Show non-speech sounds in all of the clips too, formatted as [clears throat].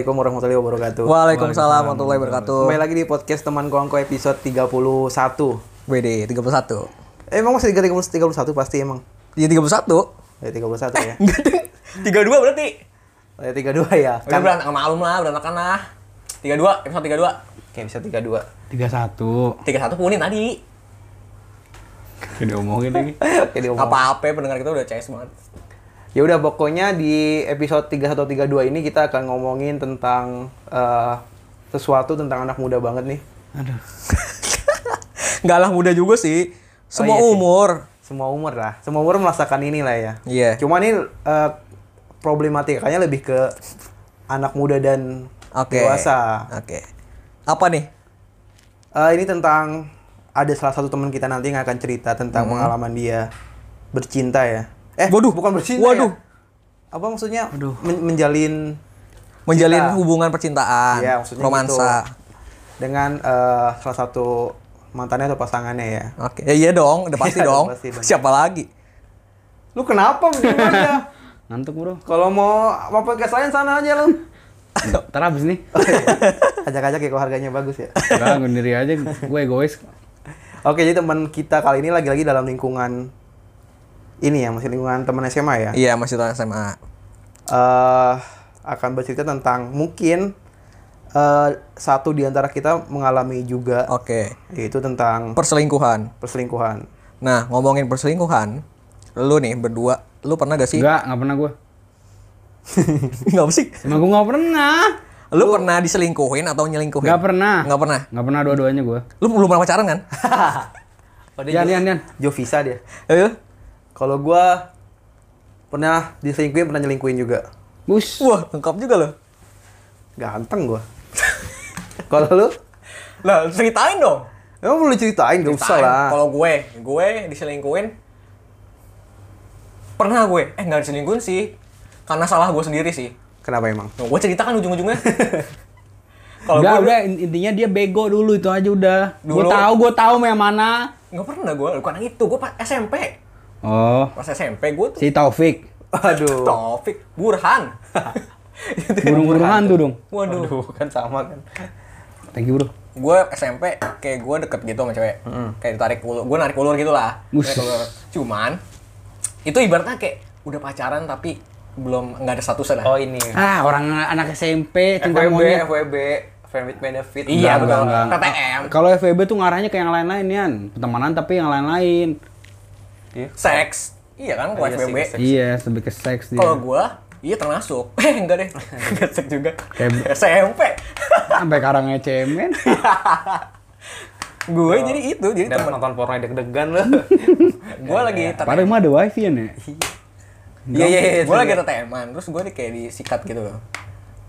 Assalamualaikum warahmatullahi wabarakatuh. Waalaikumsalam warahmatullahi wabarakatuh. Kembali lagi di podcast teman kongko episode 31. WD 31. Eh, emang masih 30 31 pasti emang. Iya 31. Ya 31 ya. Enggak deh. 32 berarti. Oh, ya 32 ya. Kan Kan berantem malum lah, berantakan lah. 32, episode 32. kayak bisa 32. 31 31 punin tadi. Kayak diomongin lagi Oke, Gak diomong. apa-apa, pendengar kita udah CS banget. Ya udah pokoknya di episode 3132 ini kita akan ngomongin tentang eh, sesuatu tentang anak muda banget nih. Aduh [laughs] Enggak lah muda juga sih. Semua iya sih. umur. Semua umur lah. Semua umur merasakan ini lah ya. Iya. Cuma ini eh, problematikanya lebih ke anak muda dan Oke. dewasa. Oke. Apa nih? Eh, ini tentang ada salah satu teman kita nanti yang akan cerita tentang pengalaman dia bercinta ya. Eh, Hmm. Waduh. bukan bercinta. Waduh. ya. Apa maksudnya? Men- menjalin Menjalin Cinta. hubungan percintaan, Iya, maksudnya romansa. dengan eh, salah satu mantannya atau pasangannya ya. Oke. Ya iya dong, udah pasti Iya, dong. pasti. Siapa lagi? Lu kenapa? Ngantuk bro Kalau mau mau podcast lain sana aja lu. Ntar abis nih Ajak-ajak ya kalau harganya bagus ya. Udah ngundiri aja Gue egois Oke, jadi teman kita kali ini lagi-lagi dalam lingkungan ini ya, masih lingkungan teman SMA ya. Iya, masih tahun SMA. eh akan bercerita tentang mungkin eh satu di antara kita mengalami juga Oke. yaitu tentang Perselingkuhan. perselingkuhan. Nah, ngomongin perselingkuhan, lu nih berdua, lu pernah gak sih? Enggak, enggak pernah gue Enggak [laughs] sih. Emang gue enggak pernah Lu pernah diselingkuhin atau nyelingkuhin? Enggak pernah Nggak pernah. Enggak pernah dua-duanya gue Lu belum pernah pacaran kan? [laughs] Oh, Yan, Yan, Yan Jovisa dia. Eh? Kalau gua pernah diselingkuhin, pernah nyelingkuhin juga. Bus Wah, lengkap juga lo. Ganteng gua. [laughs] Kalau lu? Lah, ceritain dong. Emang perlu ceritain, gak usah lah. Kalau gue, gue diselingkuhin. Pernah gue. Eh, nggak diselingkuhin sih. Karena salah gue sendiri sih. Kenapa emang? Nah, gue ceritakan ujung-ujungnya. [laughs] Kalau Udah, gue udah in- intinya dia bego dulu itu aja udah Gue tahu, gue tahu yang mana nggak pernah gue. Bukan itu. Gue pas SMP. Oh Pas SMP gue tuh Si Taufik Aduh. [laughs] Taufik Burhan. [laughs] Burung-burungan tuh dong Waduh. Aduh, kan sama kan. Thank you bro gue SMP kayak gue deket gitu sama cewek kayak ditarik ulur gue narik ulur gitu lah ulur. cuman itu ibaratnya kayak udah pacaran tapi belum nggak ada statusnya lah Oh ini. Ah orang anak SMP cinta FWB, monyet FWB, friend with benefit. iya Enggak, betul enggak, enggak. TTM Kalau FWB tuh ngarahnya ke yang lain-lain Yan Pertemanan tapi yang lain-lain Iya. seks. Iya kan Iya ke seks. Iya, lebih ke seks dia. Kalau gue iya termasuk. [laughs] Eh enggak deh. [laughs] Enggak seks juga. Kayak- [laughs] SMP Sampai karangnya cemen gue jadi itu jadi temen. nonton porno deg-degan lu. gue lagi Padahal mah ada wifi ya nih Iya. Iya iya. gue lagi TTM-an terus gue kayak disikat gitu. Loh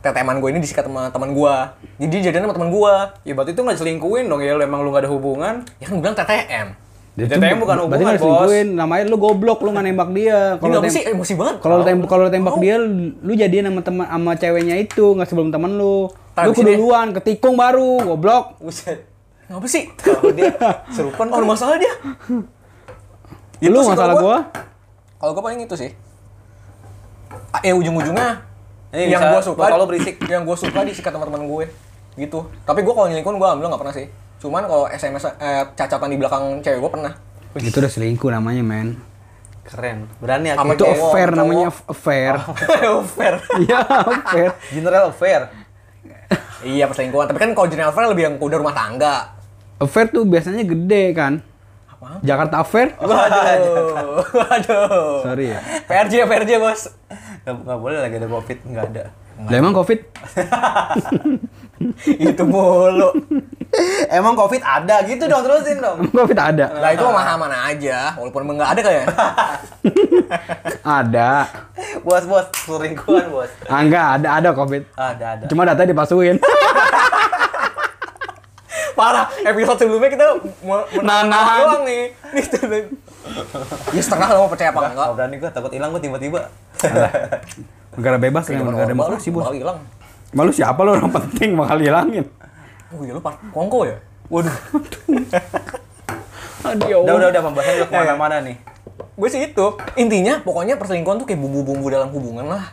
TTM-an gue ini disikat sama teman gue jadi jadian sama teman gue Ya berarti itu nggak selingkuhin dong ya, lu emang lu nggak ada hubungan. ya kan gue bilang TTM Dia TTM tuh- bukan berarti hubungan, nggak Bos. namanya lu goblok, lu nggak nembak dia. Kalau tem- sih emosi banget kalau lu tembak kalau lu tembak dia, lu jadian sama teman sama ceweknya itu, nggak sebelum teman lu. Tahu lu di keduluan, ketikung baru, goblok. Buset. Ngapa sih? Kalau dia serupan Oh, masalah dia. lu Itu sih masalah gua. Kalau gua paling itu sih. Eh ujung-ujungnya Ini yang gua suka kalau berisik. Yang gua suka disikat sama teman gue. Gitu. Tapi gua kalau nyelingkuhin gua alhamdulillah nggak pernah sih. Cuman kalau SMS eh, cacatan di belakang cewek gua pernah. Itu udah selingkuh namanya, men. Keren. Berani Sama akhirnya. Itu cowok, affair cowok. namanya aff- affair. Fair. Iya, affair. General affair. iya perselingkuhan. Tapi kan kalau general fair lebih yang udah rumah tangga. Affair tuh biasanya gede kan. Apa? Jakarta Affair? Waduh. Waduh. Sorry ya. PRJ PRJ bos. Nggak, nggak boleh lagi ada covid, nggak ada. Lah emang Covid? [laughs] [laughs] itu mulu. Emang covid ada gitu dong terusin dong. Emang [laughs] Covid ada? Lah itu mah mana aja, walaupun emang nggak ada kayaknya. [laughs] Ada. Bos bos selingkuhan bos. Ah, enggak, ada ada Covid. Ada ada. Cuma data dipasukin. Parah, episode sebelumnya kita mau Nahan. doang nih. Nih. Ya setengah lah mau percaya apa enggak. Nggak berani gua takut hilang gua tiba-tiba. Negara bebas kan, negara demokrasi, bos. hilang. Malu siapa lu orang penting bakal hilangin. Oh iya lu Pak Kongko ya? Waduh. [laughs] Aduh, ya Udah udah udah pembahasan udah ke mana-mana nih. Gue sih itu. Intinya pokoknya perselingkuhan tuh kayak bumbu-bumbu dalam hubungan lah.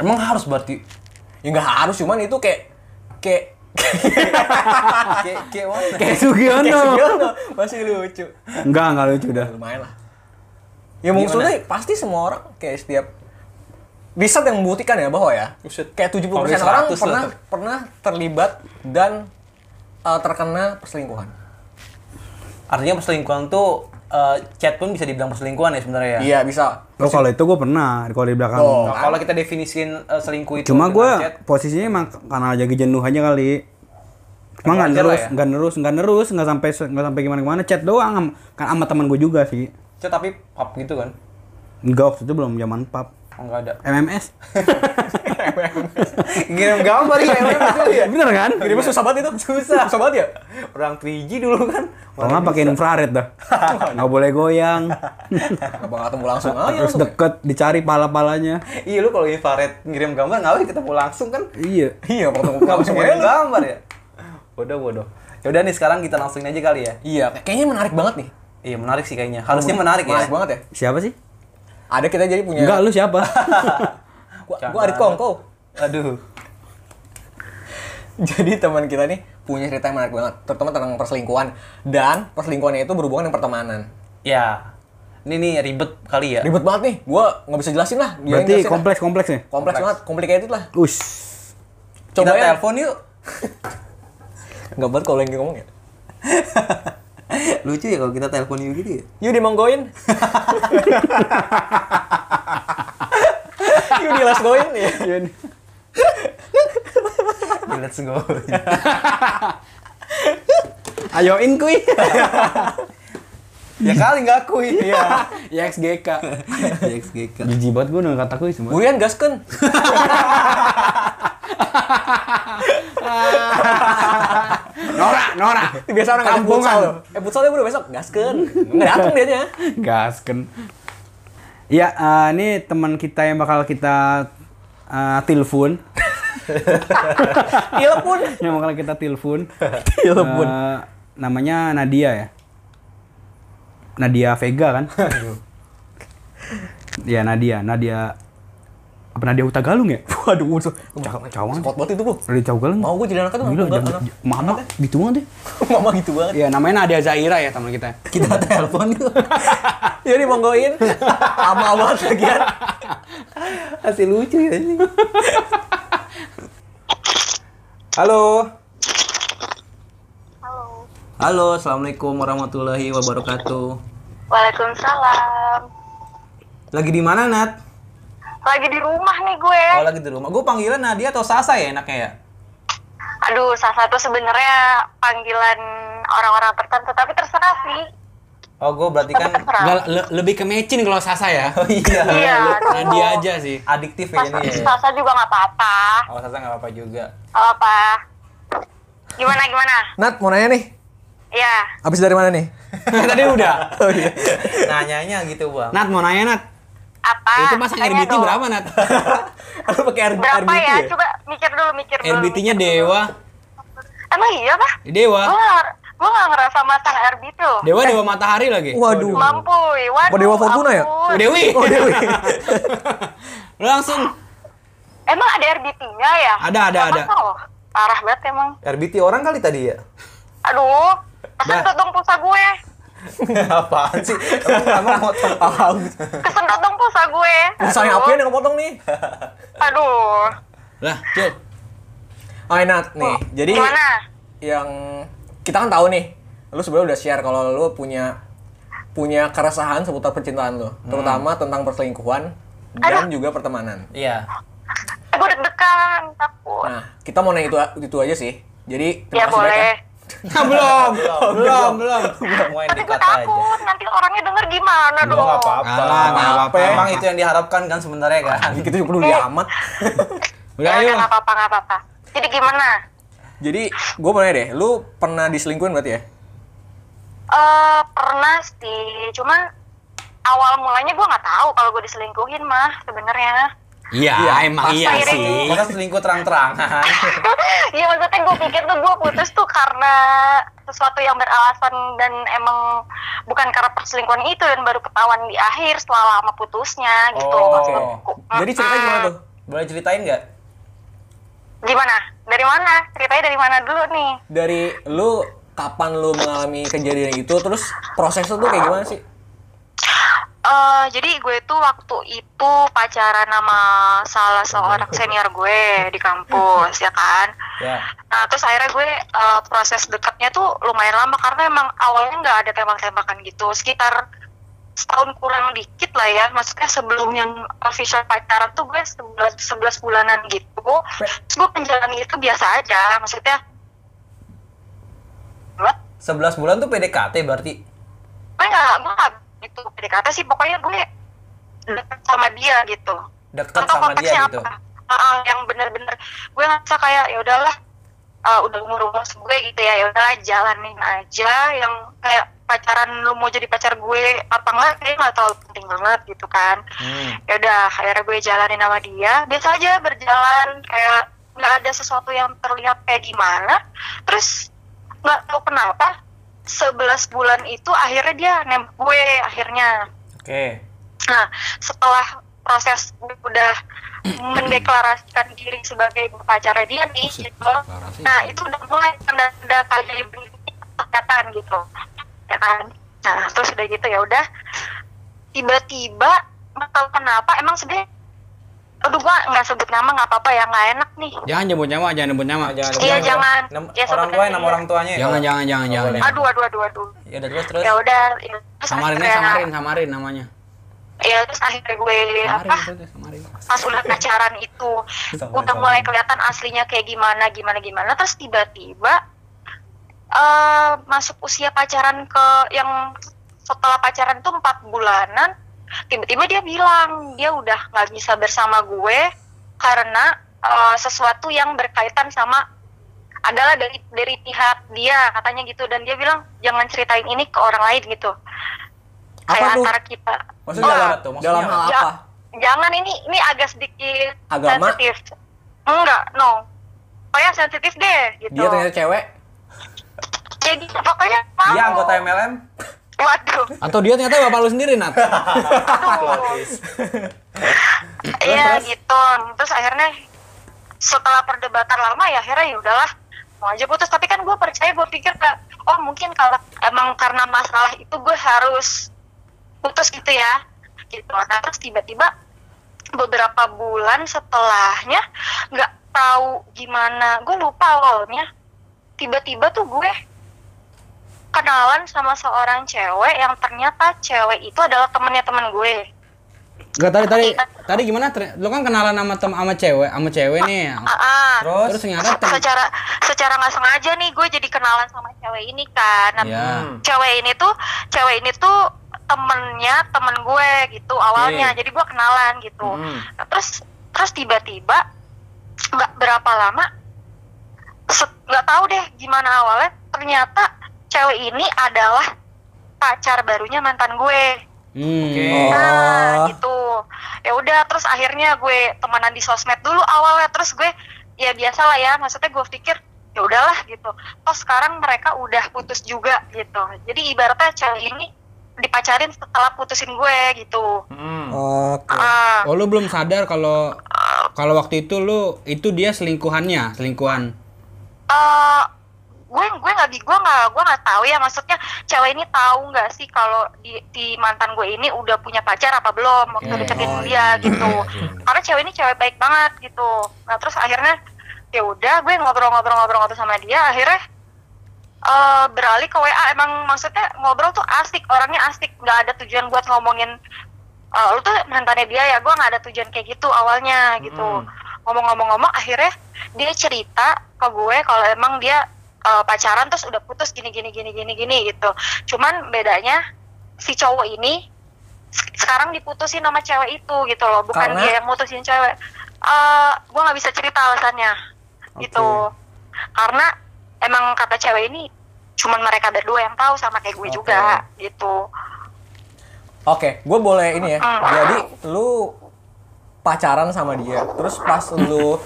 Emang harus berarti Ya nggak harus, cuman itu kayak kayak [laughs] Kayak kayak mana? Kayak Sugiono. kayak Sugiono. masih lucu. Enggak, enggak lucu dah. Lumayan lah. Ya maksudnya pasti semua orang kayak setiap riset yang membuktikan ya bahwa ya Buset. kayak 70% Hampir orang 100 pernah lah. pernah terlibat dan uh, terkena perselingkuhan. Artinya perselingkuhan tuh eh, chat pun bisa dibilang perselingkuhan ya sebenarnya ya. Iya, bisa. Oh, kalau itu gue pernah kalau di belakang. Oh. Nah, kalau kita definisiin eh, selingkuh itu Cuma gue posisinya emang karena lagi jenuh aja kali. Cuma nggak nerus, ya. nggak nerus, nggak nerus, nggak sampai nggak sampai gimana gimana. Chat doang, kan sama teman gue juga sih. chat tapi pub gitu kan. Enggak waktu itu belum zaman pub. Enggak ada. MMS. [laughs] Ngirim gambar ya, [laughs] itu ya. Bener kan? Kirimnya susah banget itu. Susah. Susah banget ya? Orang 3G dulu kan. Nggak pakai infrared dah. Nggak boleh goyang. [laughs] Abang ketemu langsung aja Terus langsung. deket dicari pala-palanya. Iya lu kalau infrared ngirim gambar ngapain ketemu langsung kan? Iya. Iya, ketemu langsung bisa aja ngirim gambar ya. Bodoh bodoh. Ya udah nih sekarang kita langsungin aja kali ya. Iya, kayaknya menarik banget nih. Iya menarik sih kayaknya. Harusnya menarik, Menarik ya. banget ya. Siapa sih? Ada kita jadi punya Enggak, lu siapa? [laughs] gua, gua Arit Kongko. Aduh. [laughs] Jadi teman kita nih punya cerita yang menarik banget, terutama tentang perselingkuhan dan perselingkuhannya itu berhubungan dengan pertemanan. Ya. Ini nih ribet kali ya. Ribet banget nih, gua nggak bisa jelasin lah. Dia Berarti jelasin lah. kompleks-kompleks nih. kompleks banget, complicated lah. Us. kita Coba ya. telepon yuk. [laughs] Nggak banget kalau lagi ngomong ya. [laughs] Lucu ya kalau kita telepon yuk gitu ya. Yuk dimonggoin. [laughs] Yuk di last goin ya. [laughs] Let's go. Ayoin kuy. ya kali nggak akui. Iya. ya XGK. XGK. Jijik banget gue nggak kata kuy semua. Buyan gasken. Nora, Nora. Biasa orang ngajak futsal loh. Eh futsal ya bro besok gasken. Nggak datang dia nya. Gasken. Ya, eh, ini teman kita yang bakal kita eh, telepon. Telepon. [laughs] yang bakal kita telepon. Telepon. Eh, namanya Nadia ya. Nadia Vega kan? Iya Nadia, Nadia apa Nadia Huta Galung ya? [laughs] Waduh, musuh. Cawangan. Spot banget itu bro. Nadia Cau Galung. Mau gue jadi anak itu Gila, enggak jam- anak. mama gitu banget deh. [laughs] Mama gitu banget. Iya, namanya Nadia Zaira ya teman kita. [laughs] Kita telepon yuk. Ya dimonggoin. Lama banget lagian. Masih lucu ya ini. Halo. Halo. Halo, assalamualaikum warahmatullahi wabarakatuh. Waalaikumsalam. Lagi di mana Nat? Lagi di rumah nih gue. Oh lagi di rumah. Gue panggilan Nadia atau Sasa ya enaknya ya? Aduh, salah satu sebenarnya panggilan orang-orang tertentu, tapi terserah sih. Oh gue berarti kan. Le- lebih ke mecin kalau Sasa ya. [laughs] Oh iya. Iya. Nadia aja sih. Adiktif ya Sasa, ini ya. Sasa juga nggak apa-apa. Oh Sasa nggak apa-apa juga. Nggak apa. Gimana gimana? Nat, mau nanya nih. Ya, Abis dari mana nih? [laughs] Tadi udah. Oh iya. Nanyanya gitu bang. Nat mau nanya Nat. Apa? itu masang RBT dong. berapa Nat? [laughs] Lu pakai R- Berapa RBT ya? ya? Coba mikir dulu, mikir dulu. RBT-nya. Dewa. Emang iya, Pak? Dewa. Gue nggak gue nggak ngerasa masang RBT loh. Dewa Dewa Matahari lagi. Waduh. Mampuy, waduh. Apa Dewa Fortuna ya? Oh, Dewi. Oh Dewi. [laughs] Langsung Emang ada RBT-nya ya? Ada, ada, Nggak ada. tahu. Parah banget emang. RBT orang kali tadi ya? Aduh, kesentot dong pulsa gue. [laughs] Apaan sih? Emang, emang motor. Kesentot dong pulsa gue. Misalnya Aduh. apa yang kepotong nih? Aduh. lah, Cil. Hai Nat, nih. Jadi Gimana? yang kita kan tahu nih, lu sebenarnya udah share kalau lu punya punya keresahan seputar percintaan lu, terutama tentang perselingkuhan dan juga pertemanan. Iya. Gue deg-degan, takut. Nah, kita mau nanya itu itu aja sih. Jadi ya terima kasih banyak boleh. Nah, belum. belum, belum. Mau yang Tapi gue dekat aja. takut, nanti orangnya denger gimana dong. nggak apa-apa. Alah, nggak apa-apa. Emang itu yang diharapkan kan sebenarnya kan. Jadi [laughs] kita juga peduli Eh. amat. Udah [laughs] Ya, ayo. nggak apa-apa, nggak apa-apa. Jadi gimana? Jadi gue mau nanya deh, lu pernah diselingkuhin berarti ya? Eh, pernah sih, cuman awal mulanya gue nggak tahu kalau gue diselingkuhin mah sebenarnya. Iya, emang iya sih. Masa selingkuh terang-terangan. [laughs] Iya maksudnya gue pikir tuh gue putus tuh karena sesuatu yang beralasan dan emang bukan karena perselingkuhan itu dan baru ketahuan di akhir setelah lama putusnya gitu. Oh, Maksudku. Jadi ceritanya gimana tuh? Boleh ceritain nggak? Gimana? Dari mana? Ceritanya dari mana dulu nih? Dari lu kapan lu mengalami kejadian itu terus prosesnya tuh kayak gimana sih? Eh, jadi gue tuh waktu itu pacaran sama salah seorang senior gue di kampus, ya kan? Ya. Nah, terus akhirnya gue eh, proses dekatnya tuh lumayan lama karena emang awalnya nggak ada tembak-tembakan gitu, sekitar setahun kurang dikit lah ya. Maksudnya sebelum yang official pacaran tuh gue 11, 11 bulanan gitu. Terus gue menjalani itu biasa aja, maksudnya What? 11 bulan tuh PDKT berarti. gue nggak gue nggak gitu PDKT sih pokoknya gue deket sama dia gitu Deket Atau sama dia gitu. apa? Ah, yang bener-bener gue ngerasa kayak ya udahlah ah, udah umur umur gue gitu ya ya udahlah jalanin aja yang kayak pacaran lu mau jadi pacar gue apa enggak kayak nggak terlalu penting banget gitu kan Hmm. ya udah akhirnya gue jalanin sama dia biasa aja berjalan kayak nggak ada sesuatu yang terlihat kayak gimana terus nggak tahu kenapa 11 bulan itu akhirnya dia nembak gue akhirnya. Oke. nah setelah proses gue udah mendeklarasikan diri sebagai pacarnya dia nih gitu. Nah itu udah mulai tanda-tanda kayak kelihatan gitu. Ya kan? Nah terus udah gitu ya udah tiba-tiba nggak tahu kenapa emang sebenarnya aduh gua nggak sebut nama nggak apa-apa ya nggak enak nih Jangan nyebut nama, jangan nyebut nama. Jangan Iya, jangan. Nam- Ya, orang tua nama orang tuanya. ya? Jangan, jangan, jangan, jangan. aduh aduh aduh aduh Ya udah terus terus. ya udah ya, Samarin samarin, samarin namanya. ya terus akhirnya gue Samarin, apa samarin. pas udah pacaran itu Sama- udah mulai kelihatan aslinya kayak gimana gimana gimana terus tiba-tiba eh masuk usia pacaran ke yang setelah pacaran itu empat bulanan tiba-tiba dia bilang dia udah nggak bisa bersama gue karena eh, sesuatu yang berkaitan sama adalah dari dari pihak dia katanya gitu dan dia bilang jangan ceritain ini ke orang lain gitu Apa kayak tuh? antara kita Maksudnya Oh, dalam, tuh, maksudnya Dalam apa? hal Ja- apa? jangan ini ini agak sedikit Agama? sensitif enggak no pokoknya sensitif deh gitu Dia ternyata cewek. jadi pokoknya Dia anggota MLM. Waduh. Atau dia ternyata bapak lu sendiri, Nat. iya gitu terus? akhirnya setelah perdebatan lama ya akhirnya ya udahlah mau aja putus. Tapi kan gue percaya gue pikir oh mungkin kalau emang karena masalah itu gue harus putus gitu ya. Gitu. Nah terus tiba-tiba beberapa bulan setelahnya nggak tahu gimana. Gue lupa awalnya. Tiba-tiba tuh gue kenalan sama seorang cewek yang ternyata cewek itu adalah temennya temen gue Enggak tadi tadi tadi gimana? Lu kan kenalan sama tem sama cewek, sama cewek nih. Ah, ah. Terus? Terus ternyata tem- secara secara nggak sengaja nih gue jadi kenalan sama cewek ini kan Nah, Iya. cewek ini tuh cewek ini tuh temennya temen gue gitu awalnya Oke. jadi gue kenalan gitu Hmm. Nah, terus terus tiba-tiba nggak berapa lama nggak tahu deh gimana awalnya ternyata cewek ini adalah pacar barunya mantan gue Hmm. Oke. Nah, Oh. gitu. Ya udah, terus akhirnya gue temenan di sosmed dulu awalnya, terus gue ya biasa lah ya, maksudnya gue pikir ya udahlah gitu. Oh sekarang mereka udah putus juga gitu. Jadi ibaratnya cewek ini dipacarin setelah putusin gue gitu. Hmm. Oke. Ah, Oh, lu belum sadar kalau kalau waktu itu lu itu dia selingkuhannya, selingkuhan. eh, gue gue nggak gue nggak gue nggak tahu ya maksudnya cewek ini tahu nggak sih kalau di, di mantan gue ini udah punya pacar apa belum waktu Hmm. deketin Oh, dia iya. gitu karena cewek ini cewek baik banget gitu nah terus akhirnya ya udah gue ngobrol-ngobrol-ngobrol sama dia akhirnya eh beralih ke WA emang maksudnya ngobrol tuh asik orangnya asik nggak ada tujuan buat ngomongin eh, lu tuh mantannya dia ya gue nggak ada tujuan kayak gitu awalnya gitu Hmm. ngomong-ngomong-ngomong akhirnya dia cerita ke gue kalau emang dia eh, pacaran terus udah putus gini gini gini gini gini gitu cuman bedanya si cowok ini se- sekarang diputusin sama cewek itu gitu loh bukan Karena? dia yang mutusin cewek eh gue nggak bisa cerita alasannya gitu karena emang kata cewek ini cuman mereka berdua yang tahu sama kayak gue Oke. juga gitu Oke, gue boleh ini ya. Hmm. Jadi lu pacaran sama dia, terus pas lu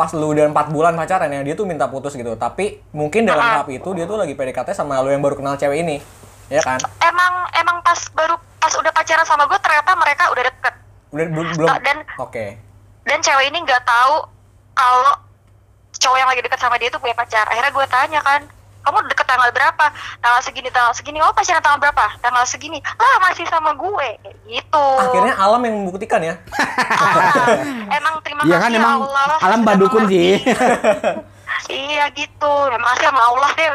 pas lu udah empat bulan pacaran ya, dia tuh minta putus gitu. Tapi mungkin dalam Ah. tahap itu dia tuh lagi PDKT sama lu yang baru kenal cewek ini, ya kan? emang emang pas baru pas udah pacaran sama gue ternyata mereka udah deket Udah belum belum. Dan Oke. dan cewek ini nggak tahu kalau cowok yang lagi deket sama dia tuh punya pacar akhirnya gue tanya kan kamu deket tanggal berapa tanggal segini tanggal segini oh pacaran tanggal berapa tanggal segini lah masih sama gue gitu Akhirnya alam yang membuktikan ya. Ah, emang terima Iya kasih kan ya emang Allah alam badukun sih. [laughs] iya gitu terima kasih sama Allah deh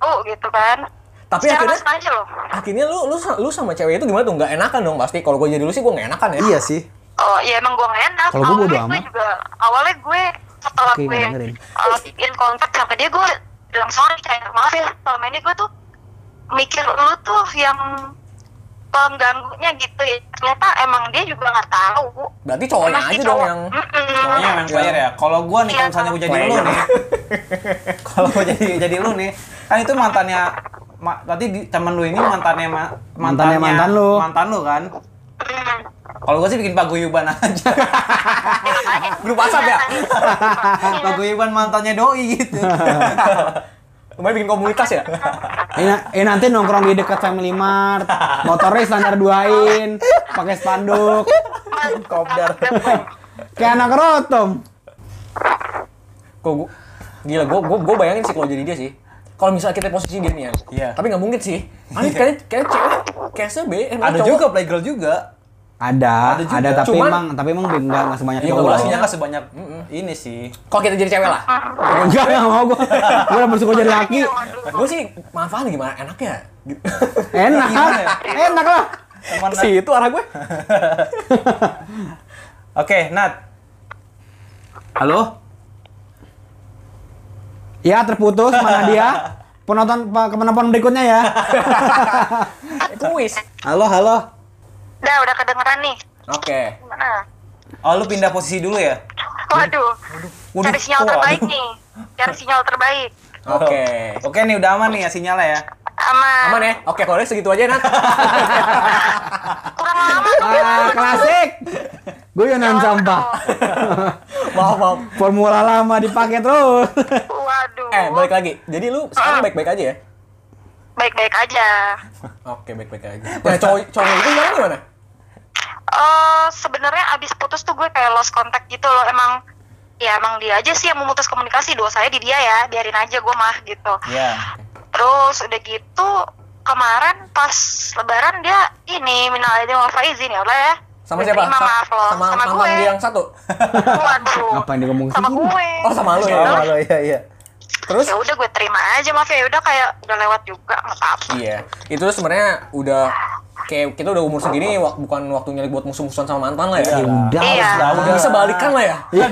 oh gitu kan Tapi Secara akhirnya- nggak loh Akhirnya lu lu lu sama cewek itu gimana tuh? Nggak enakan dong pasti. Kalau gue jadi lu sih gue nggak enakan ya. Iya sih. Oh iya emang gue gak enak. Kalau gua bodo gue amat. juga awalnya gue setelah Oke, gue nggak dengerin. uh, bikin kontak sama dia gue bilang sorry kayak maaf ya selama ini gue tuh mikir lu tuh yang pengganggunya gitu ya. Ternyata emang dia juga nggak tahu. Berarti cowoknya si aja dong cowok- yang Mm-mm. Cowoknya main player ya. Kalau gua nih, kalau misalnya gua jadi lu nih, [laughs] kalau gua jadi jadi lu nih, kan itu mantannya, ma, berarti di, temen lu ini mantannya ma- Mantannya mantan lu. mantan lu kan. Kalau gua sih bikin paguyuban aja. [laughs] grup WhatsApp ya. paguyuban mantannya doi gitu. [laughs] Kemarin bikin komunitas ya. Eh, eh, nanti nongkrong di dekat Family Mart, motornya standar duain, pakai spanduk, Kopdar. kayak anak rotom. Kok gua gila gue gue gue bayangin sih kalau jadi dia sih. Kalau misalnya kita posisi dia nih ya. Iya. Tapi nggak mungkin sih. [laughs] Ini kayak kayak cewek case B emang Ada cowok. juga playgirl juga. Ada, Ada ada, juga. tapi Cuman- emang tapi emang enggak enggak sebanyak cowok. populasinya nggak sebanyak ini sih. Kalau kita jadi cewek lah. [laughs] Enggak, enggak mau gua. Gua bersyukur jadi laki. gue sih manfaatnya gimana enaknya. Gitu. Enak, ya? enak lah. Teman si itu arah gue. [laughs] Oke, Nat. Halo? Ya terputus mana dia? [laughs] Penonton pe- penonton berikutnya ya. Kuis. Halo, halo. Udah udah kedengeran nih. Oke. Gimana? Oh, lu pindah posisi dulu ya? Waduh. Waduh, Cari sinyal waduh. terbaik nih. Cari sinyal terbaik. Oke. Oke nih, udah aman nih ya sinyalnya ya. Aman. Aman ya? Oke, kalau udah segitu aja Nat. Kurang lama tuh. Ah, klasik. Guyonan sampah. maaf, maaf. Formula lama dipakai terus. Waduh. Eh, balik lagi. Jadi lu sekarang baik-baik aja ya? Baik-baik aja. Oke, baik-baik aja. Nah, cowok cowok itu gimana eh sebenarnya abis putus tuh gue kayak lost contact gitu loh emang ya emang dia aja sih yang memutus komunikasi dosanya di dia ya biarin aja gue mah gitu Iya. terus udah gitu kemarin pas lebaran dia ini minal aidin wal faizin ya udah ya Sama Gue siapa? terima Sa- maaf loh sama sama, gue yang satu. waduh Apa yang dia ngomong sama gue Oh, sama lu ya? Udah, Halo, iya iya. Terus? ya udah gue terima aja maaf ya udah kayak udah lewat juga nggak apa-apa Iya. Itu sebenarnya udah kayak kita udah umur segini wak- bukan waktunya buat musuh-musuhan sama mantan lah ya. Ya udah. Iya. Udah bisa balikan lah ya. Ya.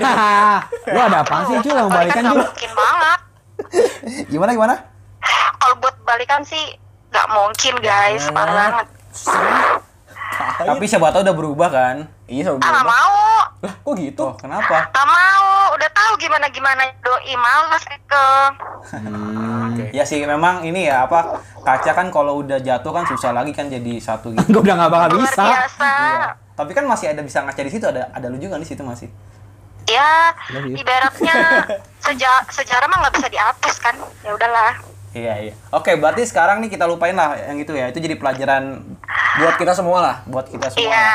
Lu ada apa sih, Cul? Mau balikan, Cul? mungkin banget [laughs] Gimana gimana? kalau buat balikan sih nggak mungkin guys parah banget Tapi siapa tahu udah berubah kan? Iya, sama ah nggak berubah. mau Lah, kok gitu? Oh, kenapa? Gak mau, udah tahu gimana gimana doi males ke. Oke. Ya sih memang ini ya apa kaca kan kalau udah jatuh kan susah lagi kan jadi satu gitu. Gue udah gak bakal bisa. biasa. Tapi kan masih ada bisa ngaca di situ ada ada lu juga di situ masih. Ya, Iya ibaratnya [laughs] seja sejarah mah nggak bisa dihapus kan. Ya udahlah. Iya iya. Oke berarti sekarang nih kita lupain lah yang itu ya itu jadi pelajaran Buat kita semua lah. buat kita semua. Iya.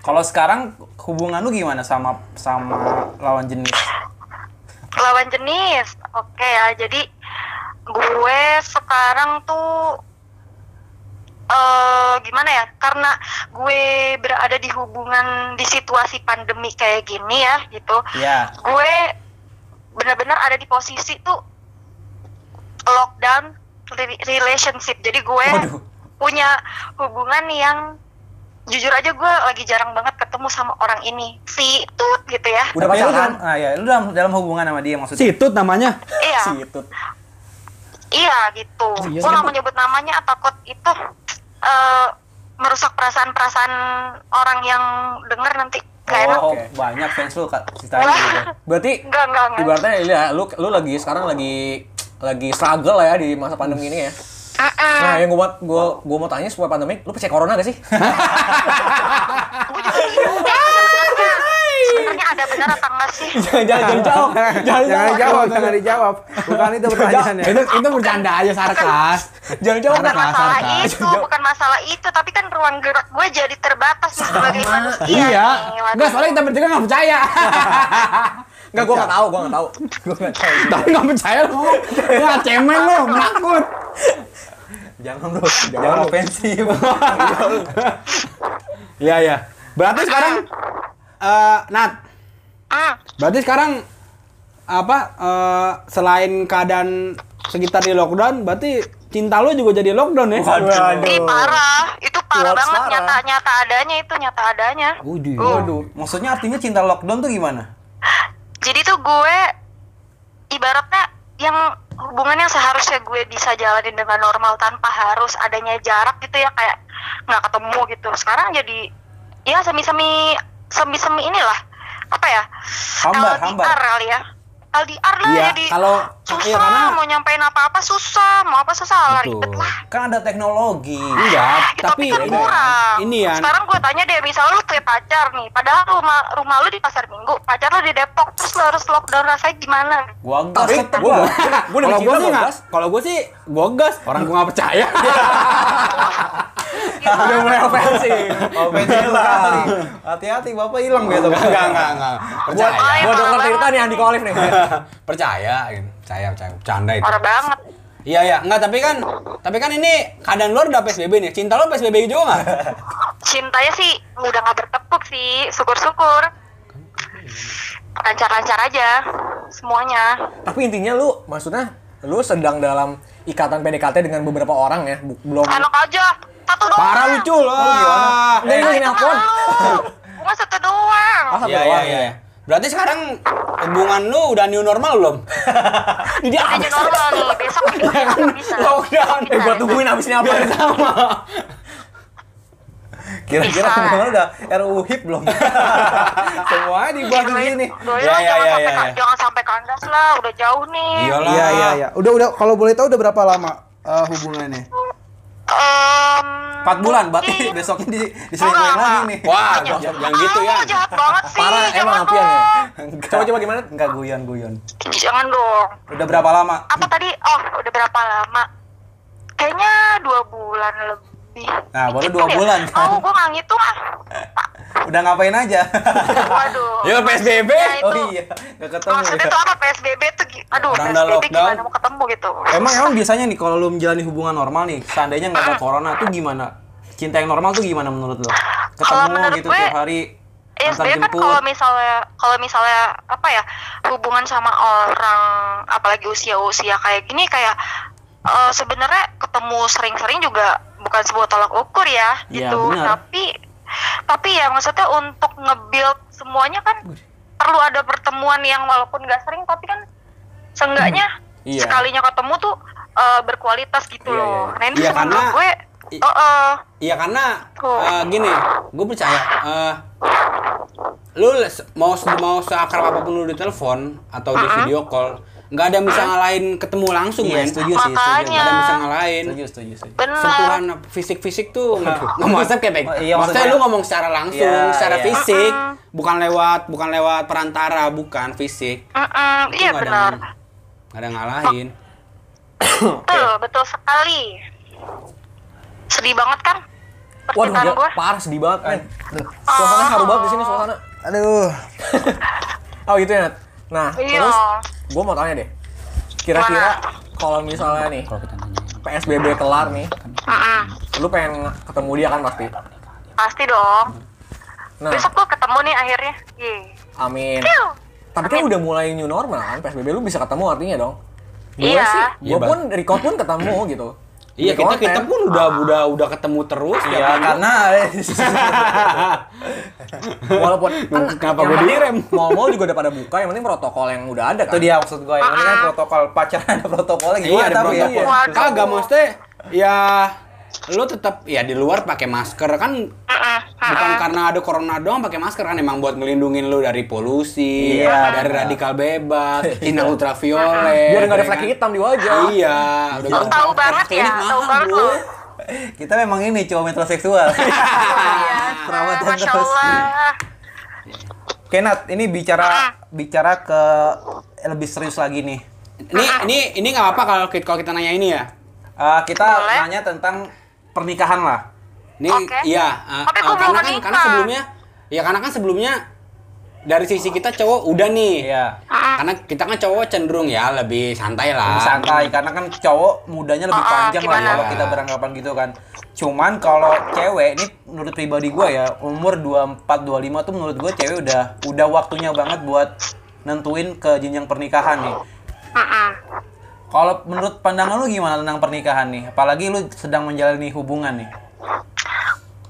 Kalau sekarang hubungan lu gimana sama sama lawan jenis? Lawan jenis. Oke ya, jadi gue sekarang tuh eh gimana ya? Karena gue berada di hubungan di situasi pandemi kayak gini ya, gitu. Iya. gue benar-benar ada di posisi tuh lockdown re- relationship jadi gue Waduh. Punya hubungan yang jujur aja gue lagi jarang banget ketemu sama orang ini si tut gitu ya Udah pacaran? dalam- Ah ya, lu dalam dalam hubungan sama dia maksudnya. Situt namanya. iya Si itu. iya gitu iya gue nggak mau nyebut namanya takut itu eh, merusak perasaan-perasaan orang yang denger nanti kayak enak Oh, Oke. banyak fans lu Kak, ceritain gitu. Berarti [laughs] enggak enggak enggak ibaratnya ya lu lu lagi sekarang lagi lagi struggle lah ya di masa pandemi ini ya. Mm-mm. Nah, yang gua gua gua mau tanya supaya pandemi, lu percaya corona gak sih? gue [laughs] sebenarnya ada benar apa enggak sih [laughs] jangan jangan jangan jawab. Jangan, jangan dijawab, jangan dijawab. Bukan itu pertanyaannya. Itu itu bercanda aja sarkas. Jangan jawab. bukan masalah sarkas. itu bukan masalah itu tapi kan ruang gerak gue jadi terbatas nih sebagai manusia Iya. Enggak, soalnya kita bertiga nggak percaya. [laughs] Enggak, gua nggak tahu, gua nggak tahu. Gua nggak tahu. Tapi nggak percaya lu. Ya cemen lu, menakut. Jangan bro, [laughs] jangan ofensif. [laughs] Iya iya. Berarti sekarang eh Nat, berarti sekarang apa eh, selain keadaan sekitar di lockdown, berarti cinta lu juga jadi lockdown ya? Ih parah, itu parah What's banget parah? nyata nyata adanya itu nyata adanya. Waduh. Waduh, maksudnya artinya cinta lockdown tuh gimana? Jadi tuh gue ibaratnya yang hubungan yang seharusnya gue bisa jalanin dengan normal tanpa harus adanya jarak gitu ya kayak nggak ketemu gitu. Sekarang jadi ya semi-semi semi-semi inilah apa ya? Hambar, LDR hambar. kali ya. LDR lah Iya, jadi kalau- susah iya, karena- mau nyampein apa-apa susah, mau apa susah Betul. ribet lah. Kan ada teknologi. Enggak, Ya, tapi kan ini, kurang. ini ya. Sekarang gue tanya deh, misal lu punya pacar nih, padahal rumah rumah lu di pasar Minggu, pacar lu di Depok, terus lu harus lockdown rasanya gimana? Gua gas Tapi gua gua. [laughs] gua udah Kalau gue sih gua nggak, gas. kalau gue sih gue gas. Orang gue nggak percaya. [laughs] Udah mulai ofensif. Ofensif sekali. Hati-hati Bapak hilang besok. Enggak, enggak, enggak. Gua Percaya. gua dokter Tirta nih Andi Kolif nih. [laughs] percaya, gitu. Percaya, percaya. Bercanda itu. Parah banget. Iya, iya. Enggak, tapi kan tapi kan ini keadaan luar udah PSBB nih. Cinta lo PSBB juga nggak? [laughs] Cintanya sih udah nggak bertepuk sih, syukur-syukur. Lancar-lancar aja semuanya. Tapi intinya lu maksudnya lu sedang dalam ikatan PDKT dengan beberapa orang ya, belum Enak aja, satu doang. Parah lucu loh. Enggak, Eh, ini lagi itu nelpon. malu. Gua satu doang. Ah, satu Iya, iya, doang iya. ya. Berarti sekarang hubungan lu udah new normal belum? Dia aja normal nih, besok bisa. Oh, udah, eh, gua tungguin abis ini apa ya sama. Kira-kira hubungan udah RUU HIP belum? Semua dibuat begini. Ya, ya, ya, ya, ya. Jangan sampai kandas lah, udah jauh nih. Iyalah. Iya, iya, iya. Udah, udah, kalau boleh tahu udah berapa lama uh, hubungannya? Um, 4 bulan berarti [laughs] besoknya di di diselingkuhin ah, ah, lagi ah. nih. Wah, jangan, yang gitu ya. Jahat banget sih. Parah emang Apian ya. Coba coba gimana? Enggak guyon guyon. Jangan dong. Udah berapa lama? Apa tadi? Oh, udah berapa lama? Kayaknya dua bulan lebih Nah, baru dua ya? bulan. Oh, gue nggak ngitung ah. [laughs] Udah ngapain aja? Waduh. Ya PSBB. Ya, itu. Oh iya, nggak ketemu Maksudnya ya. tuh apa PSBB tuh? Aduh, Orang udah PSBB lockdown. gimana mau ketemu gitu? Emang emang biasanya nih kalau lu menjalani hubungan normal nih, seandainya nggak ada corona tuh gimana? Cinta yang normal tuh gimana menurut lo? Ketemu menurut gitu gue, tiap hari Ya antar sebenarnya kan kalau misalnya kalau misalnya apa ya hubungan sama orang apalagi usia-usia kayak gini kayak eh, sebenarnya ketemu sering-sering juga bukan sebuah tolak ukur ya Iya, gitu benar. tapi tapi ya maksudnya untuk nge-build semuanya kan perlu ada pertemuan yang walaupun gak sering tapi kan seenggaknya Iya. sekalinya ketemu tuh eh, berkualitas gitu Iya, loh. iya. Nah ini Iya, karena- gue oh, eh, Iya karena eh, gini, gue percaya eh, lu mau mau seakrab apa pun lu di telepon atau di video call, nggak ada yang bisa ngalahin ketemu langsung Iya, men. setuju sih, setuju. Makanya. Nggak ada yang bisa ngalahin. Setuju, setuju, setuju. benar. Sentuhan fisik-fisik tuh nggak nggak maksudnya kayak baik. Oh, iya, maksudnya maksudnya- lu ngomong secara langsung, Iya, secara iya. fisik, bukan lewat bukan lewat perantara, bukan fisik. Mm-mm, Itu iya benar. yang- nggak ada ngalahin. Betul, betul sekali. Sedih banget kan? Waduh, gua gue. parah sedih banget, men. Suasana haru banget di sini suasana. Aduh. [laughs] Oh gitu ya, Nat. Nah, Iya. terus gue mau tanya deh. Kira-kira kalau misalnya nih PSBB kelar nih, Mm-mm. lu pengen ketemu dia kan pasti. Pasti dong. Nah, Besok gue ketemu nih akhirnya. Yeay. amin. Piu. Tapi kan udah mulai new normal kan, PSBB lu bisa ketemu artinya dong. Gue Iya. sih, Iya, gue pun record pun ketemu gitu. Iya kita kita pun udah udah udah ketemu terus. Iya, tiap minggu. karena [laughs] Walaupun kan Kenapa penting direm? [laughs] Mall-mall juga udah pada buka, yang penting protokol yang udah ada itu kan. dia maksud gue. Yang penting kan protokol pacaran ada protokolnya Iya gimana ada tapi ya. protokol. Kagak maksudnya ya lu tetap ya di luar pakai masker kan Mm-mm. bukan karena ada corona doang pakai masker kan emang buat ngelindungin lu dari polusi, Iya, dari radikal bebas, [laughs] sinar ultraviolet. Biar nggak ada ya flek kan? hitam di wajah. Iya, udah gitu. tahu banget ya, tahu banget bro. lu. Kita memang ini cowok metroseksual. [laughs] Iya, Perawatan Masya terus. Allah. Oke Nat, ini bicara bicara ke lebih serius lagi nih. Ini ini ini nggak apa kalau kita kalau kita nanya ini ya. Eh, kita Boleh. nanya tentang pernikahan lah. Ini Oke. iya, uh, Tapi uh, karena kan menikah. karena sebelumnya ya karena kan sebelumnya dari sisi kita cowok udah nih. Iya. Karena kita kan cowok cenderung ya lebih santai lah. Lebih santai karena kan cowok mudanya lebih Ah, panjang lah kalau kita beranggapan gitu kan. Cuman kalau cewek ini menurut pribadi gue ya umur 24 25 tuh menurut gue cewek udah udah waktunya banget buat nentuin ke jenjang pernikahan nih. Kalau menurut pandangan lu gimana tentang pernikahan nih? Apalagi lu sedang menjalani hubungan nih.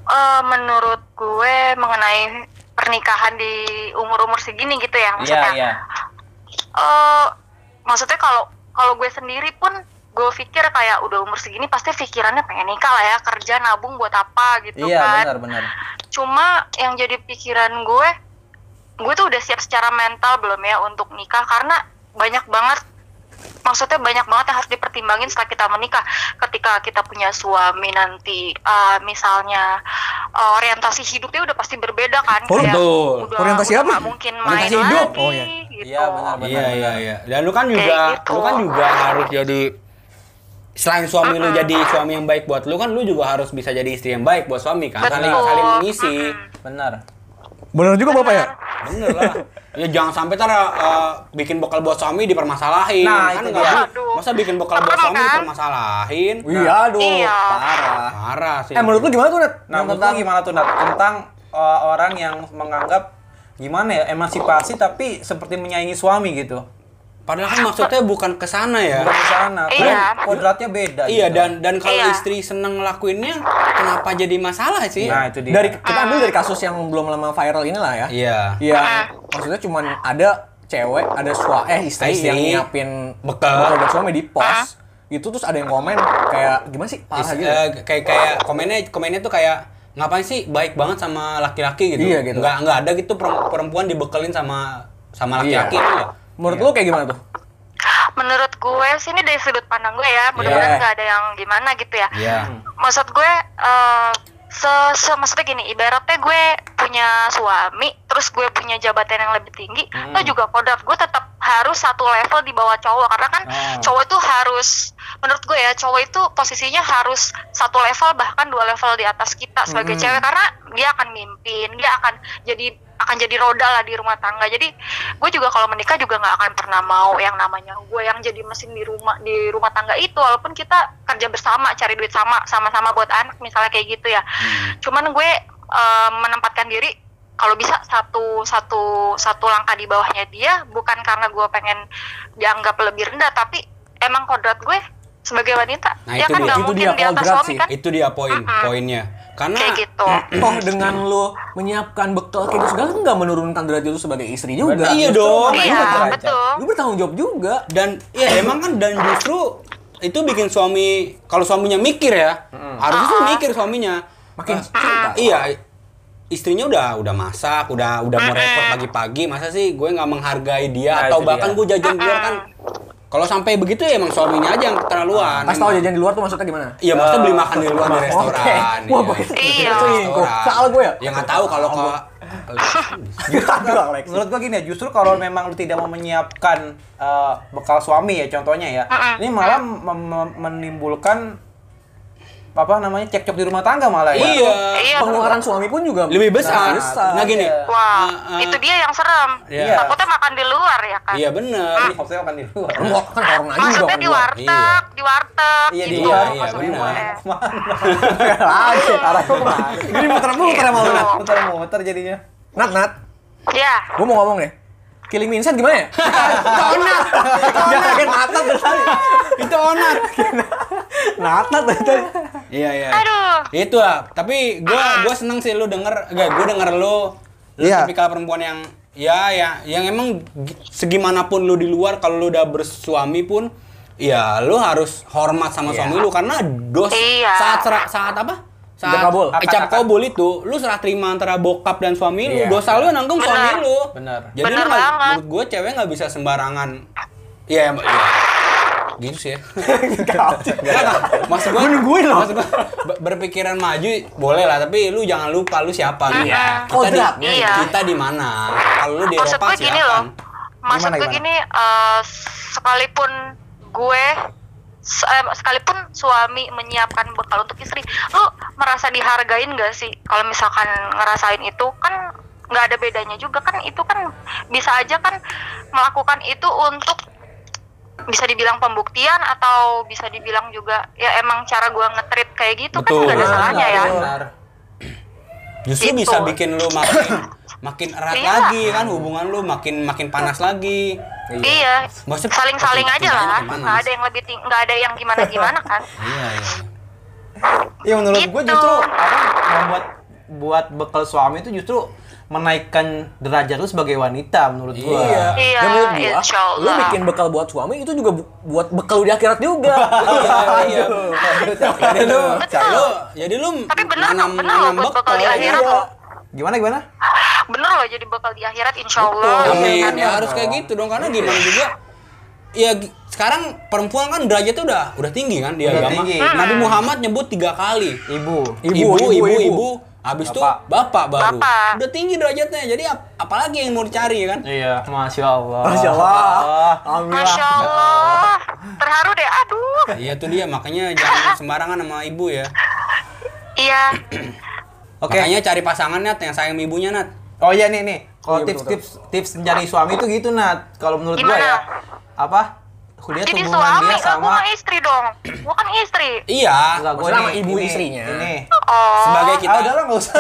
Eh, menurut gue mengenai pernikahan di umur-umur segini gitu ya Iya, maksudnya. iya. Eh, maksudnya kalau kalau gue sendiri pun gue pikir kayak udah umur segini pasti pikirannya pengen nikah lah ya kerja nabung buat apa gitu Iya, kan benar benar. cuma yang jadi pikiran gue gue tuh udah siap secara mental belum ya untuk nikah karena banyak banget maksudnya banyak banget yang harus dipertimbangin setelah kita menikah ketika kita punya suami nanti eh, misalnya eh, orientasi hidupnya udah pasti berbeda kan Oh, kayak betul. udah, Orientasi udah apa? nggak mungkin main Orientasi hidup? lagi Oh, iya. gitu. Iya, benar, benar. Iya iya iya. Dan lu kan juga gitu. lu kan juga harus jadi selain suami lu jadi suami yang baik buat lu kan lu juga harus bisa jadi istri yang baik buat suami kan. Saling Betul. saling mengisi. Benar. Bener juga Bapak ya? Bener lah. Ya jangan sampai tar uh, bikin bekal buat suami dipermasalahin. Nah, kan itu nggak dia. bu- Aduh. Masa bikin bekal buat suami kan? dipermasalahin? Iya, aduh. Iya. Parah. Parah sih. Eh, menurut lu gimana tuh, Nat? Nah, menurut lu gimana tuh Nat? Tentang uh, orang yang menganggap gimana ya emansipasi tapi seperti menyaingi suami gitu. Padahal kan maksudnya bukan ke sana ya. Bukan ke sana. Iya. Kodratnya beda. Iya gitu. dan dan kalau Iya. istri seneng ngelakuinnya kenapa jadi masalah sih? Nah, itu dia. Dari kita ambil dari kasus yang belum lama viral inilah ya. Iya. Iya, maksudnya cuman ada cewek, ada suami, eh istri Istri. yang nyiapin Bekal. buat suami di pos. Itu terus ada yang komen kayak gimana sih? Parah Is- gitu. eh, kayak kayak komennya komennya tuh kayak ngapain sih baik banget sama laki-laki gitu. Iya, gitu. Nggak nggak ada gitu perem- perempuan dibekelin sama sama Iya. laki-laki itu ya. Menurut lu kayak gimana tuh? menurut gue sih ini dari sudut pandang gue ya mudah-mudahan Iya. nggak ada yang gimana gitu ya Iya. maksud gue eh, se, se- maksudnya gini ibaratnya gue punya suami terus gue punya jabatan yang lebih tinggi Hmm. lo juga kodrat. Gue tetap harus satu level di bawah cowok karena kan Oh. cowok itu harus menurut gue ya cowok itu posisinya harus satu level bahkan dua level di atas kita sebagai cewek karena dia akan mimpin dia akan jadi akan jadi roda lah di rumah tangga. Jadi gue juga kalau menikah juga nggak akan pernah mau yang namanya gue yang jadi mesin di rumah di rumah tangga itu walaupun kita kerja bersama cari duit sama sama-sama buat anak misalnya kayak gitu ya. Cuman gue eh, menempatkan diri kalau bisa satu satu satu langkah di bawahnya dia bukan karena gue pengen dianggap lebih rendah tapi emang kodrat gue sebagai wanita Nah, dia itu kan dia. nggak Itu mungkin dia di atas suami sih. kan Itu dia poin Mm-mm. poinnya. Karena kayak gitu Toh [clears throat] dengan lu menyiapkan bekal kayak gitu segala nggak menurunkan derajat lu sebagai istri juga. Iya Justru dong. iya betul Lu bertanggung jawab juga. dan ya emang kan dan justru itu bikin suami kalau suaminya mikir ya harusnya tuh mikir suaminya Makin Ah, cerita. iya istrinya udah udah masak udah udah mau repot pagi-pagi masa sih gue nggak menghargai dia Nah, atau bahkan dia. gue jajan di luar kan kalau sampai begitu ya emang suaminya aja yang keterlaluan Pas tahu jajan di luar tuh maksudnya gimana? Iya, maksudnya beli makan di luar di restoran. Wah, iya. pakai Iya. selingkuh. Salah gue ya? Ya nggak tahu kalau Alex. Menurut gua gini ya, justru kalau memang lu tidak mau menyiapkan uh, bekal suami ya contohnya ya, ini malah menimbulkan apa namanya cekcok di rumah tangga malah ya. Iya. iya Pengeluaran suami pun juga Lebih besar. Nah, besar. Nah gini. Iya. wah Ah, ah. itu dia yang serem Iya. takutnya makan di luar ya kan Iya bener. Maksudnya makan di luar. Lu mau kan corona juga maksudnya kan di warteg Iya. di warteg Iya, di gitu luar. Iya, maksud benar. [laughs] Lagi arahnya ke mana? Ini muter-muter sama lu, Nat. Muter-muter jadinya. Nat, Nat. ya Gue mau ngomong deh. Killing Me Inside gimana ya? Onat. Jangan Natat dari tadi. Itu onat. Natat dari tadi. Iya iya. aduh Itu lah. Tapi gua gua seneng sih lu denger, enggak gua denger lu lu Iya. tipikal perempuan yang ya ya yang emang gi- segimanapun lu di luar kalau lu udah bersuami pun ya lu harus hormat sama suami lu karena dos Iya. saat sera- saat apa? Saat kabul. Akad-akad. kabul itu lu serah terima antara bokap dan suami lu. Iya. Dosa lu nanggung Benar. suami lu. Benar. Jadi Benar lu banget. menurut gue cewek nggak bisa sembarangan. Iya, ya, ya. Gitu sih ya. Maksud gue nungguin loh. Maksud gue be- berpikiran maju boleh lah, tapi lu jangan lupa lu siapa nih. Iya. Kita di. Iya. kita di mana? Kalau lu di maksud Eropa gue gini loh silakan. maksud Gimana, gue gimana? gini eh, sekalipun gue eh, sekalipun suami menyiapkan bekal untuk istri lu merasa dihargain gak sih kalau misalkan ngerasain itu kan nggak ada bedanya juga kan itu kan bisa aja kan melakukan itu untuk bisa dibilang pembuktian atau bisa dibilang juga ya emang cara gua ngetrit kayak gitu Betul. kan nggak ada salahnya ya Benar. Justru Gitu. bisa bikin lu makin makin erat Iya. lagi kan hubungan lu makin makin panas lagi. iya Maksudnya saling-saling aja lah panas. nggak ada yang lebih ting- nggak ada yang gimana gimana kan Iya, iya. Iya menurut gue Gitu. justru apa membuat buat bekal suami itu justru menaikkan derajat lu sebagai wanita menurut gue. Iya. Iya, Dan menurut gua, insya lu bikin bekal buat suami itu juga bu- buat bekal di akhirat juga. [laughs] Iya. Jadi lu, Betul. lu, jadi lu Tapi loh nanam buat bekal di akhirat Iya. Gimana gimana? bener loh jadi bekal di akhirat insya Allah Amin. kan? Ya harus kayak gitu dong karena gimana juga ya sekarang perempuan kan derajatnya udah udah tinggi kan di agama. tinggi. Nabi Muhammad nyebut tiga kali. Ibu. Ibu, Ibu, ibu, ibu, ibu, ibu. Habis itu Bapak. bapak baru. Bapak. Udah tinggi derajatnya. Jadi ap- apalagi yang mau dicari ya kan? Iya, masya Allah. Masya Allah. Alhamdulillah. Masya Allah terharu deh aduh Iya tuh dia makanya jangan sembarangan sama ibu ya. iya Oke. Makanya cari pasangan Nat yang sayang ibunya Nat. Oh iya nih nih. Kalau Iya, tips-tips tips mencari suami itu gitu Nat. Kalau menurut gua Gimana? ya. Apa? Lihat jadi suami dia sama gue kan istri dong gue kan istri Iya. Enggak, gua Maksudnya sama ibu ini, istrinya. Ini. oh Sebagai kita Ah, udah lah enggak usah.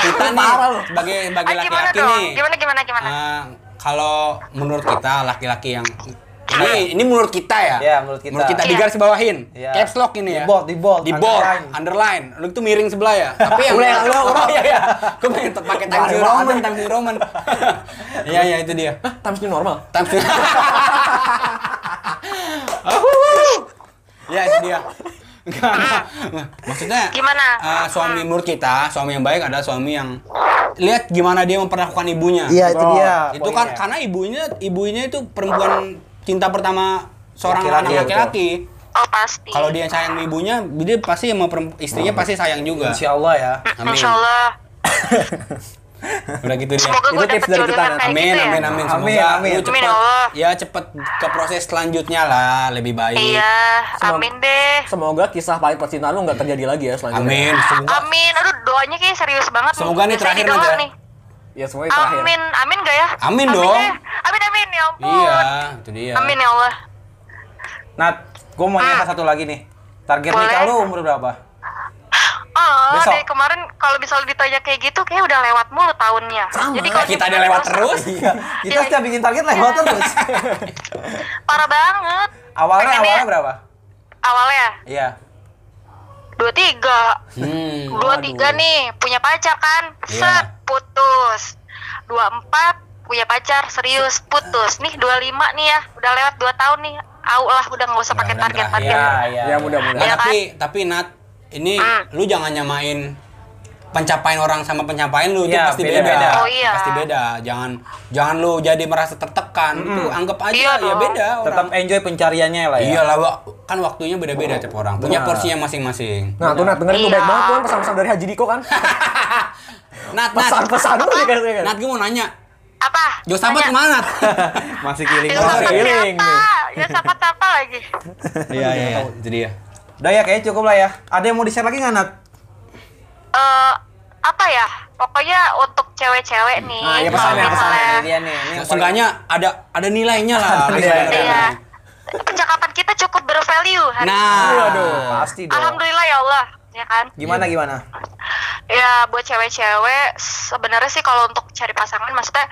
kita [laughs] nih Parah lu. sebagai sebagai Ah, gimana laki-laki dong nih. gimana gimana gimana eh, kalau menurut kita laki-laki yang ini ini menurut kita ya. Iya, menurut kita. Menurut kita Iya. digaris bawahin. Iya. Caps lock ini ya. Di bold, di bold, Di bold, underline. underline. Lu tuh miring sebelah ya. Tapi yang Udah, udah, udah. Oh, [laughs] iya iya. Gue pengen pakai Times New Roman, Times New Roman. [laughs] Iya iya itu dia. Hah, times new normal. Times New Ya itu dia. Enggak, enggak. Maksudnya Gimana? eh, suami menurut kita, suami yang baik adalah suami yang lihat gimana dia memperlakukan ibunya. Iya, itu dia. itu kan poinnya. karena ibunya ibunya itu perempuan cinta pertama seorang Laki-laki, anak laki-laki. oh pasti Kalau dia sayang sama ibunya, dia pasti sama istrinya pasti sayang juga. Insya Allah ya. Amin. Insya Allah [laughs] Udah gitu dia. semoga Itu tips dari kita, Amin, gitu ya amin, amin. Semoga Amin, amin. lu Amin, cepet, ya Allah. ya cepet ke proses selanjutnya lah, lebih baik. iya Semoga- amin deh Semoga kisah pahit percintaan lu nggak terjadi lagi ya selanjutnya. Amin. Semoga, amin aduh doanya kayak serius banget Semoga nih terakhir, ya. nih Ya semuanya terakhir. amin amin gak ya Amin dong. deh. amin amin ya ampun iya, itu dia. amin ya Allah Nat, gue mau nanya satu lagi nih. Target Boleh. nikah lu umur berapa? Oh, Besok. dari kemarin kalau misalnya ditanya kayak gitu, kayak udah lewat mulu tahunnya. Sama. Jadi kalau Kita ada dibilang lewat dosa, terus. Iya. Kita Iya. setiap bikin target lewat terus. [laughs] Parah banget. awalnya Pengennya- awalnya berapa? Awalnya Iya. dua tiga, Hmm. dua tiga nih punya pacar kan, Iya. set putus. Dua empat punya pacar serius putus. Nih dua lima nih ya, udah lewat dua tahun nih. Au lah, udah nggak usah pakai target target. Iya, iya. Ya mudah-mudahan. Nah, Iya tapi tapi Nat, ini Hmm. lu jangan nyamain pencapaian orang sama pencapaian lu itu Iya, pasti beda, beda. Oh, iya. Pasti beda. Jangan jangan lu jadi merasa tertekan gitu. Anggap aja Iya ya beda orang. Tetap enjoy pencariannya lah ya. Iyalah, Wak. kan waktunya beda-beda tiap orang. Punya Benar. porsinya masing-masing. Nah, tuh Nat, dengerin tuh Iya. baik banget tuh kan pesan-pesan dari Haji Diko kan. [laughs] Nat, Nat. Pesan-pesan lu kan. Nat, gue mau nanya. Apa? Jo sahabat Tanya. ke mana, Nat? [laughs] Masih Ya Oh, sama feeling siapa? nih. Ya sama siapa lagi? Iya, iya, iya. Itu dia. Udah ya kayaknya cukup lah ya. Ada yang mau di-share lagi nggak Nat? eh apa ya? Pokoknya untuk cewek-cewek nih. Nah, ya kalau pesannya, Ini misalnya- dia nih. Ini Seenggaknya ada ada nilainya lah. Ada Nilai- [laughs] nilainya. Iya. Percakapan kita cukup bervalue hari ini. Nah, Waduh. paling- pasti dong. Alhamdulillah ya Allah, ya kan? Gimana gimana? Ya buat cewek-cewek sebenarnya sih kalau untuk cari pasangan maksudnya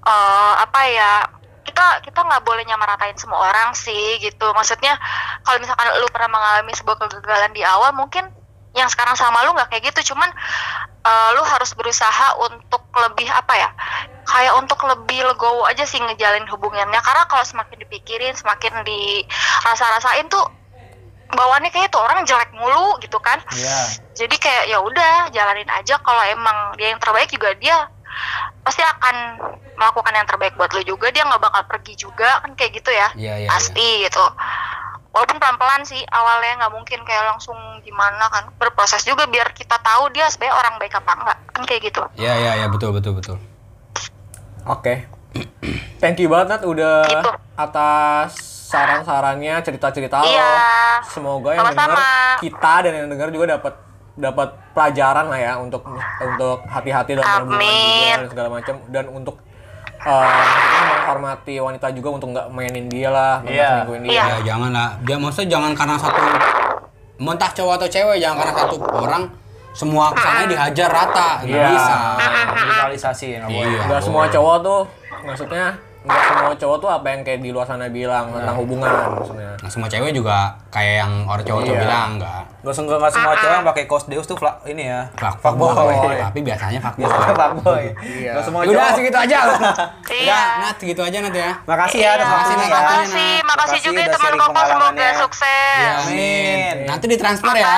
eh apa ya kita kita nggak boleh nyamaratain semua orang sih gitu. Maksudnya kalau misalkan lu pernah mengalami sebuah kegagalan di awal mungkin yang sekarang sama lu nggak kayak gitu cuman eh, lu harus berusaha untuk lebih apa ya kayak untuk lebih legowo aja sih ngejalin hubungannya karena kalau semakin dipikirin semakin dirasa-rasain tuh bawaannya kayak tuh orang jelek mulu gitu kan Iya. jadi kayak ya udah jalanin aja kalau emang dia yang terbaik juga dia pasti akan melakukan yang terbaik buat lo juga dia nggak bakal pergi juga kan kayak gitu ya Iya, iya, pasti gitu walaupun pelan-pelan sih awalnya nggak mungkin kayak langsung gimana kan berproses juga biar kita tahu dia sebenarnya orang baik apa enggak kan kayak gitu Iya, iya, iya, betul, betul, betul. Oke. Thank you banget Nat udah Gitu. atas saran-sarannya, cerita-cerita lo. Iya. Semoga yang denger kita dan yang denger juga dapat dapat pelajaran lah ya untuk untuk hati-hati dalam berhubungan juga dan segala macam dan untuk maksudnya menghormati wanita juga untuk nggak mainin dia lah, nggak Iya. dia. Iya. Ya jangan lah. Dia maksudnya jangan karena satu mentah cowok atau cewek, jangan karena satu orang semua kesannya dihajar rata. Nggak Iya. bisa. Brutalisasi ya nggak. Nggak semua cowok tuh maksudnya nggak semua cowok tuh apa yang kayak di luar sana bilang tentang hubungan maksudnya. Nah, semua cewek juga kayak yang orang cowok tuh Iya. bilang enggak. Gak semua nggak semua cewek yang pakai kaos Deus tuh fla, ini ya. Fuckboy. fuckboy. Tapi biasanya fuckboy. Biasanya fuckboy. Iya. Gak semua Udah cowok. segitu aja. Iya. [laughs] Udah, Nat, segitu aja Nat ya. Makasih ya atas Iya, waktunya ya. makasih, makasih Makasih juga ya udah teman sharing koko semoga pengalamannya. sukses. Iya, Amin. Nanti ditransfer ya.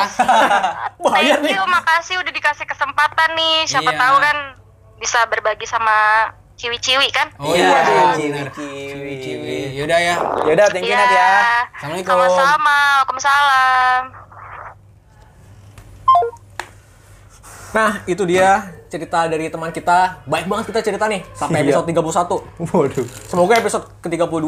[laughs] Bayar Thank nih. you, makasih udah dikasih kesempatan nih. Siapa Iya. tahu kan bisa berbagi sama ciwi-ciwi kan? Oh Iya, iya, ciwi, bener. ciwi. Yaudah ya. Yaudah, thank you Nat ya. Assalamualaikum. Sama-sama. Waalaikumsalam. Nah, itu dia cerita dari teman kita. Baik banget kita cerita nih sampai Iya. episode 31. Waduh. Semoga episode ke-32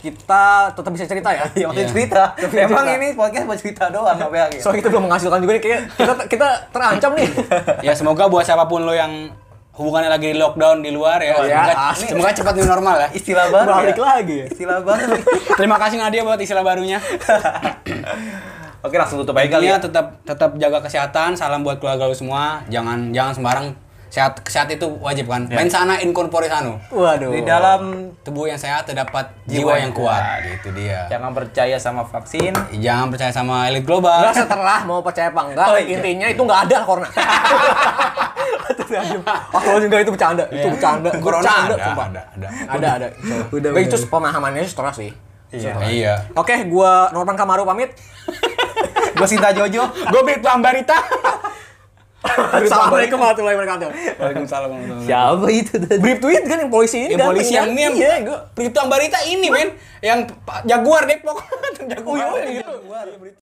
kita tetap bisa cerita ya. Iya, maksudnya Iya. cerita. Emang cerita. ini podcast buat cerita doang, apa ya? Soalnya kita belum menghasilkan juga nih kayak kita kita terancam nih. [laughs] Ya semoga buat siapa pun lo yang hubungannya lagi di lockdown di luar ya. Oh, ya. Semoga, semoga cepat new normal ya. Istilah baru Balik ya? lagi ya. Istilah baru. [laughs] Terima kasih Nadia buat istilah barunya. Oke, langsung tutup aja kali ya. tetap tetap jaga kesehatan. Salam buat keluarga lu semua. Jangan jangan sembarang sehat sehat itu wajib kan. Ya. Main sana in corpore sano. Waduh. Di dalam Tubuh yang sehat terdapat Jiwa jiwa, yang kuat. Gitu dia. jangan percaya sama vaksin. Jangan percaya sama elit global. Enggak setelah mau percaya apa enggak, Oh, iya. intinya itu [laughs] enggak ada corona. Aku juga itu bercanda, itu Iya. bercanda. Corona bercanda, ada, sumpah. ada, ada. Ada, ada. Udah, udah. itu pemahamannya setelah sih. Iya. Iya. Oke, gua Norman Kamaru pamit. Gue Sinta Jojo. Gue Brit Lambarita. [laughs] Assalamualaikum warahmatullahi wabarakatuh. Waalaikumsalam warahmatullahi wabarakatuh. Siapa itu tadi? Brief tweet kan yang polisi ini Yang ganteng polisi kan? yang ini yang Iya, gua. Brit Lambarita ini men yang Jaguar Depok. Jaguar. Oh, iya, Jaguar. gitu.